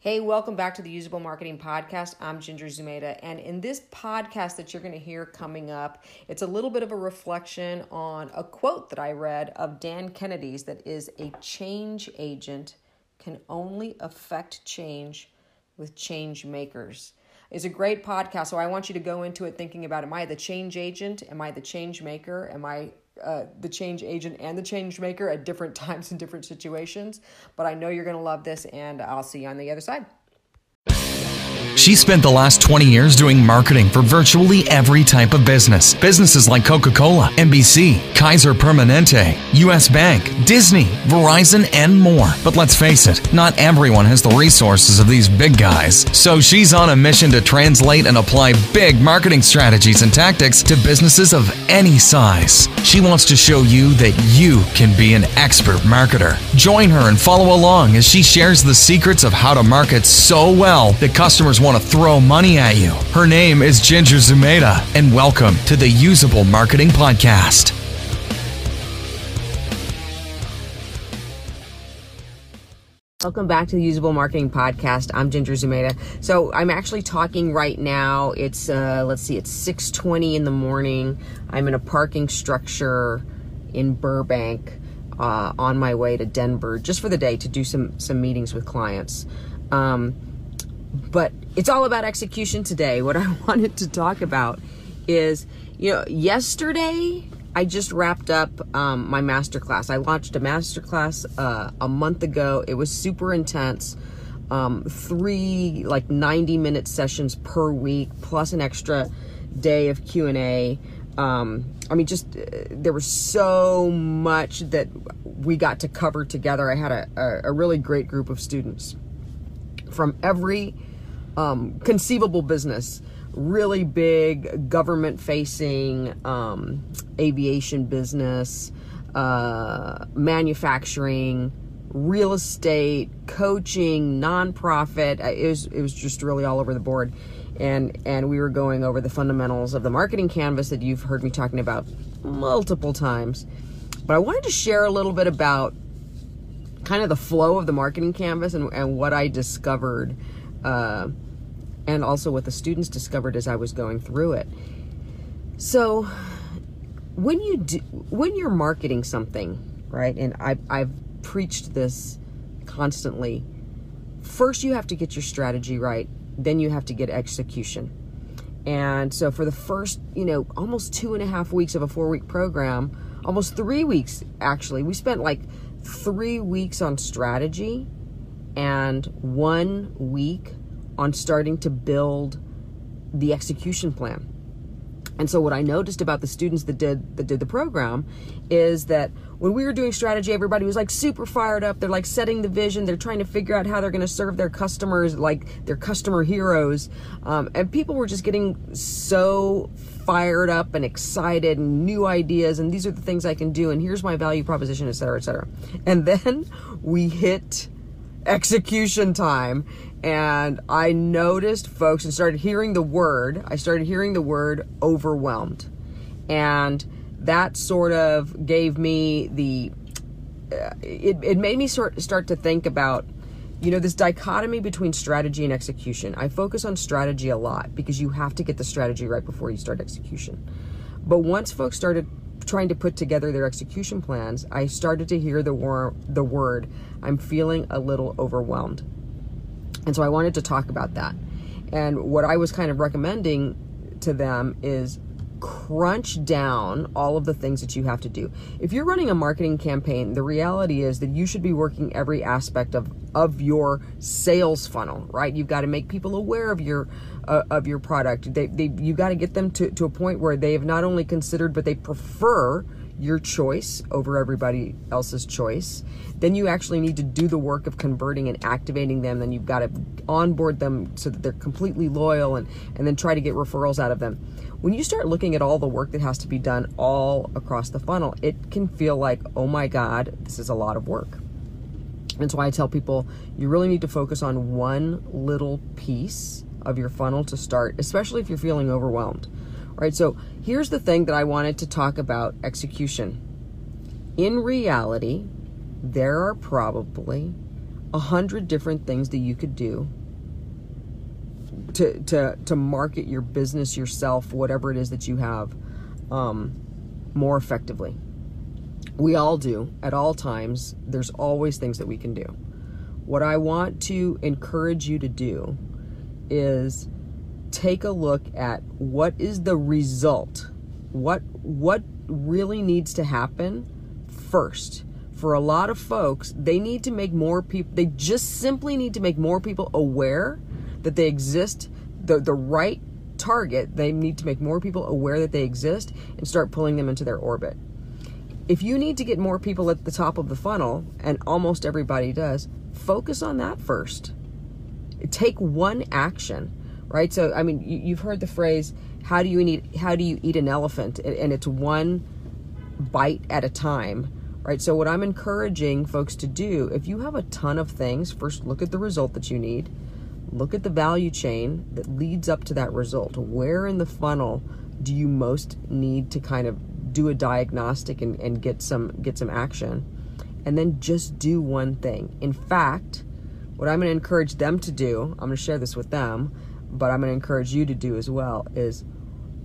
Hey, welcome back to the Usable Marketing Podcast. I'm Ginger Zumaeta, and in this podcast that you're going to hear coming up, it's a little bit of a reflection on a quote that I read of Dan Kennedy's that is a change agent can only affect change with change makers. It's a great podcast, so I want you to go into it thinking about am I the change agent? Am I the change maker? Am I uh, the change agent and the change maker at different times in different situations. But I know you're going to love this, and I'll see you on the other side. She spent the last 20 years doing marketing for virtually every type of business. Businesses like Coca Cola, NBC, Kaiser Permanente, US Bank, Disney, Verizon, and more. But let's face it, not everyone has the resources of these big guys. So she's on a mission to translate and apply big marketing strategies and tactics to businesses of any size. She wants to show you that you can be an expert marketer. Join her and follow along as she shares the secrets of how to market so well that customers want to throw money at you. Her name is Ginger Zumaeta, and welcome to the Usable Marketing Podcast. Welcome back to the Usable Marketing Podcast. I'm Ginger Zumaeta. So I'm actually talking right now. It's uh, let's see, it's 6:20 in the morning. I'm in a parking structure in Burbank, uh, on my way to Denver just for the day to do some some meetings with clients. Um, but it's all about execution today. What I wanted to talk about is, you know, yesterday I just wrapped up um, my masterclass. I launched a masterclass uh, a month ago. It was super intense. Um, three like 90 minute sessions per week, plus an extra day of Q and A. Um, I mean, just uh, there was so much that we got to cover together. I had a, a, a really great group of students from every um, conceivable business really big government facing um, aviation business, uh, manufacturing, real estate, coaching, nonprofit. It was it was just really all over the board, and and we were going over the fundamentals of the marketing canvas that you've heard me talking about multiple times. But I wanted to share a little bit about kind of the flow of the marketing canvas and, and what I discovered. Uh, and also what the students discovered as I was going through it. So when you do, when you're marketing something, right? And I I've preached this constantly. First you have to get your strategy right, then you have to get execution. And so for the first, you know, almost two and a half weeks of a four week program, almost three weeks actually, we spent like three weeks on strategy and one week on starting to build the execution plan. And so what I noticed about the students that did that did the program is that when we were doing strategy, everybody was like super fired up. They're like setting the vision. They're trying to figure out how they're going to serve their customers, like their customer heroes. Um, and people were just getting so fired up and excited and new ideas. And these are the things I can do. And here's my value proposition, et cetera, et cetera. And then we hit execution time and I noticed folks and started hearing the word. I started hearing the word overwhelmed, and that sort of gave me the. Uh, it it made me sort start to think about, you know, this dichotomy between strategy and execution. I focus on strategy a lot because you have to get the strategy right before you start execution. But once folks started trying to put together their execution plans, I started to hear the wor- the word. I'm feeling a little overwhelmed and so I wanted to talk about that. And what I was kind of recommending to them is crunch down all of the things that you have to do. If you're running a marketing campaign, the reality is that you should be working every aspect of of your sales funnel, right? You've got to make people aware of your uh, of your product. They, they you got to get them to, to a point where they have not only considered but they prefer your choice over everybody else's choice. Then you actually need to do the work of converting and activating them. Then you've got to onboard them so that they're completely loyal and, and then try to get referrals out of them. When you start looking at all the work that has to be done all across the funnel, it can feel like, oh my God, this is a lot of work. That's why I tell people you really need to focus on one little piece of your funnel to start, especially if you're feeling overwhelmed. All right, So here's the thing that I wanted to talk about execution. In reality, there are probably a hundred different things that you could do to to to market your business yourself, whatever it is that you have, um, more effectively. We all do at all times. There's always things that we can do. What I want to encourage you to do is take a look at what is the result. What what really needs to happen first. For a lot of folks, they need to make more people they just simply need to make more people aware that they exist, the the right target, they need to make more people aware that they exist and start pulling them into their orbit if you need to get more people at the top of the funnel, and almost everybody does, focus on that first. Take one action, right? So, I mean, you, have heard the phrase, "How do you eat? How do you eat an elephant?" And it's one bite at a time, right? So, what I'm encouraging folks to do, if you have a ton of things, first look at the result that you need. Look at the value chain that leads up to that result. Where in the funnel do you most need to kind of do a diagnostic and, and get some get some action and then just do one thing in fact what i'm going to encourage them to do i'm going to share this with them but i'm going to encourage you to do as well is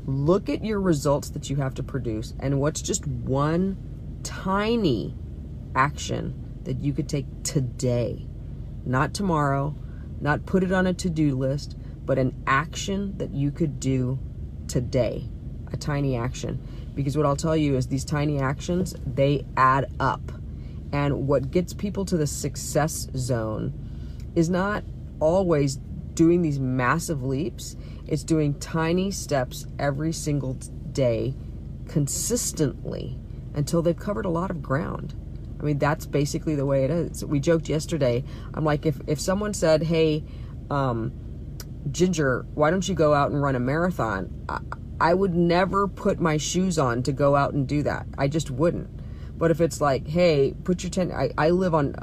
look at your results that you have to produce and what's just one tiny action that you could take today not tomorrow not put it on a to-do list but an action that you could do today a tiny action because what I'll tell you is these tiny actions, they add up. And what gets people to the success zone is not always doing these massive leaps, it's doing tiny steps every single day consistently until they've covered a lot of ground. I mean, that's basically the way it is. We joked yesterday. I'm like, if, if someone said, hey, um, Ginger, why don't you go out and run a marathon? I, I would never put my shoes on to go out and do that. I just wouldn't. But if it's like, hey, put your tent, I, I live on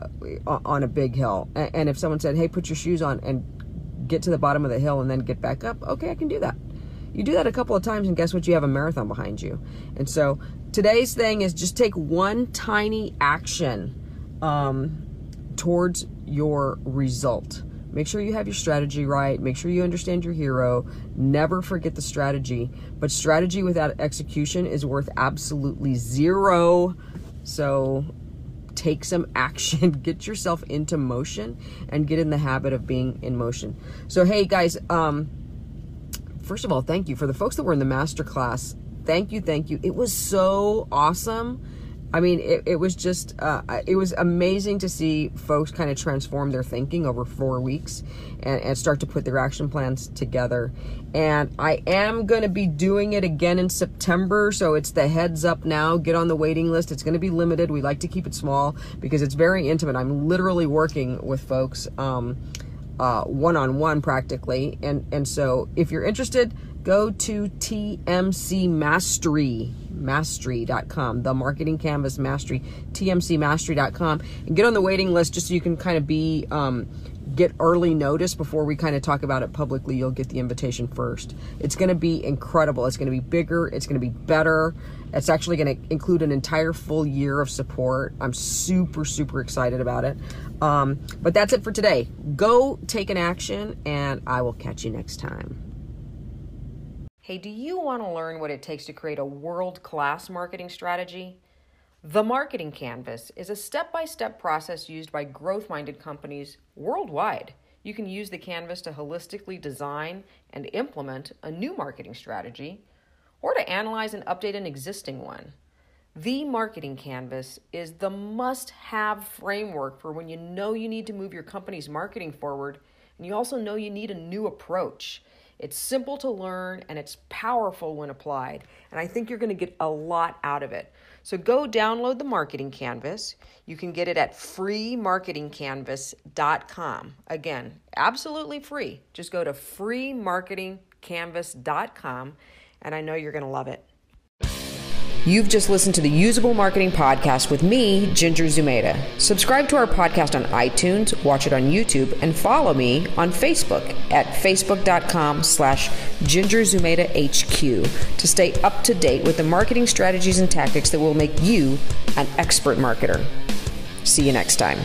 uh, on a big hill, and if someone said, hey, put your shoes on and get to the bottom of the hill and then get back up, okay, I can do that. You do that a couple of times, and guess what? You have a marathon behind you. And so today's thing is just take one tiny action um, towards your result. Make sure you have your strategy right. Make sure you understand your hero. Never forget the strategy. But strategy without execution is worth absolutely zero. So take some action, get yourself into motion, and get in the habit of being in motion. So, hey guys, um, first of all, thank you for the folks that were in the masterclass. Thank you, thank you. It was so awesome I mean, it, it was just, uh, it was amazing to see folks kind of transform their thinking over four weeks and, and start to put their action plans together. And I am going to be doing it again in September. So it's the heads up now. Get on the waiting list. It's going to be limited. We like to keep it small because it's very intimate. I'm literally working with folks um, uh, one-on-one practically. And, and so if you're interested, go to TMC Mastery mastery.com, the marketing canvas mastery, tmcmastery.com, and get on the waiting list just so you can kind of be, um, get early notice before we kind of talk about it publicly. You'll get the invitation first. It's going to be incredible. It's going to be bigger. It's going to be better. It's actually going to include an entire full year of support. I'm super, super excited about it. Um, but that's it for today. Go take an action, and I will catch you next time. Hey, do you want to learn what it takes to create a world class marketing strategy? The Marketing Canvas is a step by step process used by growth minded companies worldwide. You can use the canvas to holistically design and implement a new marketing strategy or to analyze and update an existing one. The Marketing Canvas is the must have framework for when you know you need to move your company's marketing forward and you also know you need a new approach. It's simple to learn and it's powerful when applied. And I think you're going to get a lot out of it. So go download the Marketing Canvas. You can get it at freemarketingcanvas.com. Again, absolutely free. Just go to freemarketingcanvas.com and I know you're going to love it. You've just listened to the Usable Marketing Podcast with me, Ginger Zumaeta. Subscribe to our podcast on iTunes, watch it on YouTube, and follow me on Facebook at facebook.com slash gingerzumaeta to stay up to date with the marketing strategies and tactics that will make you an expert marketer. See you next time.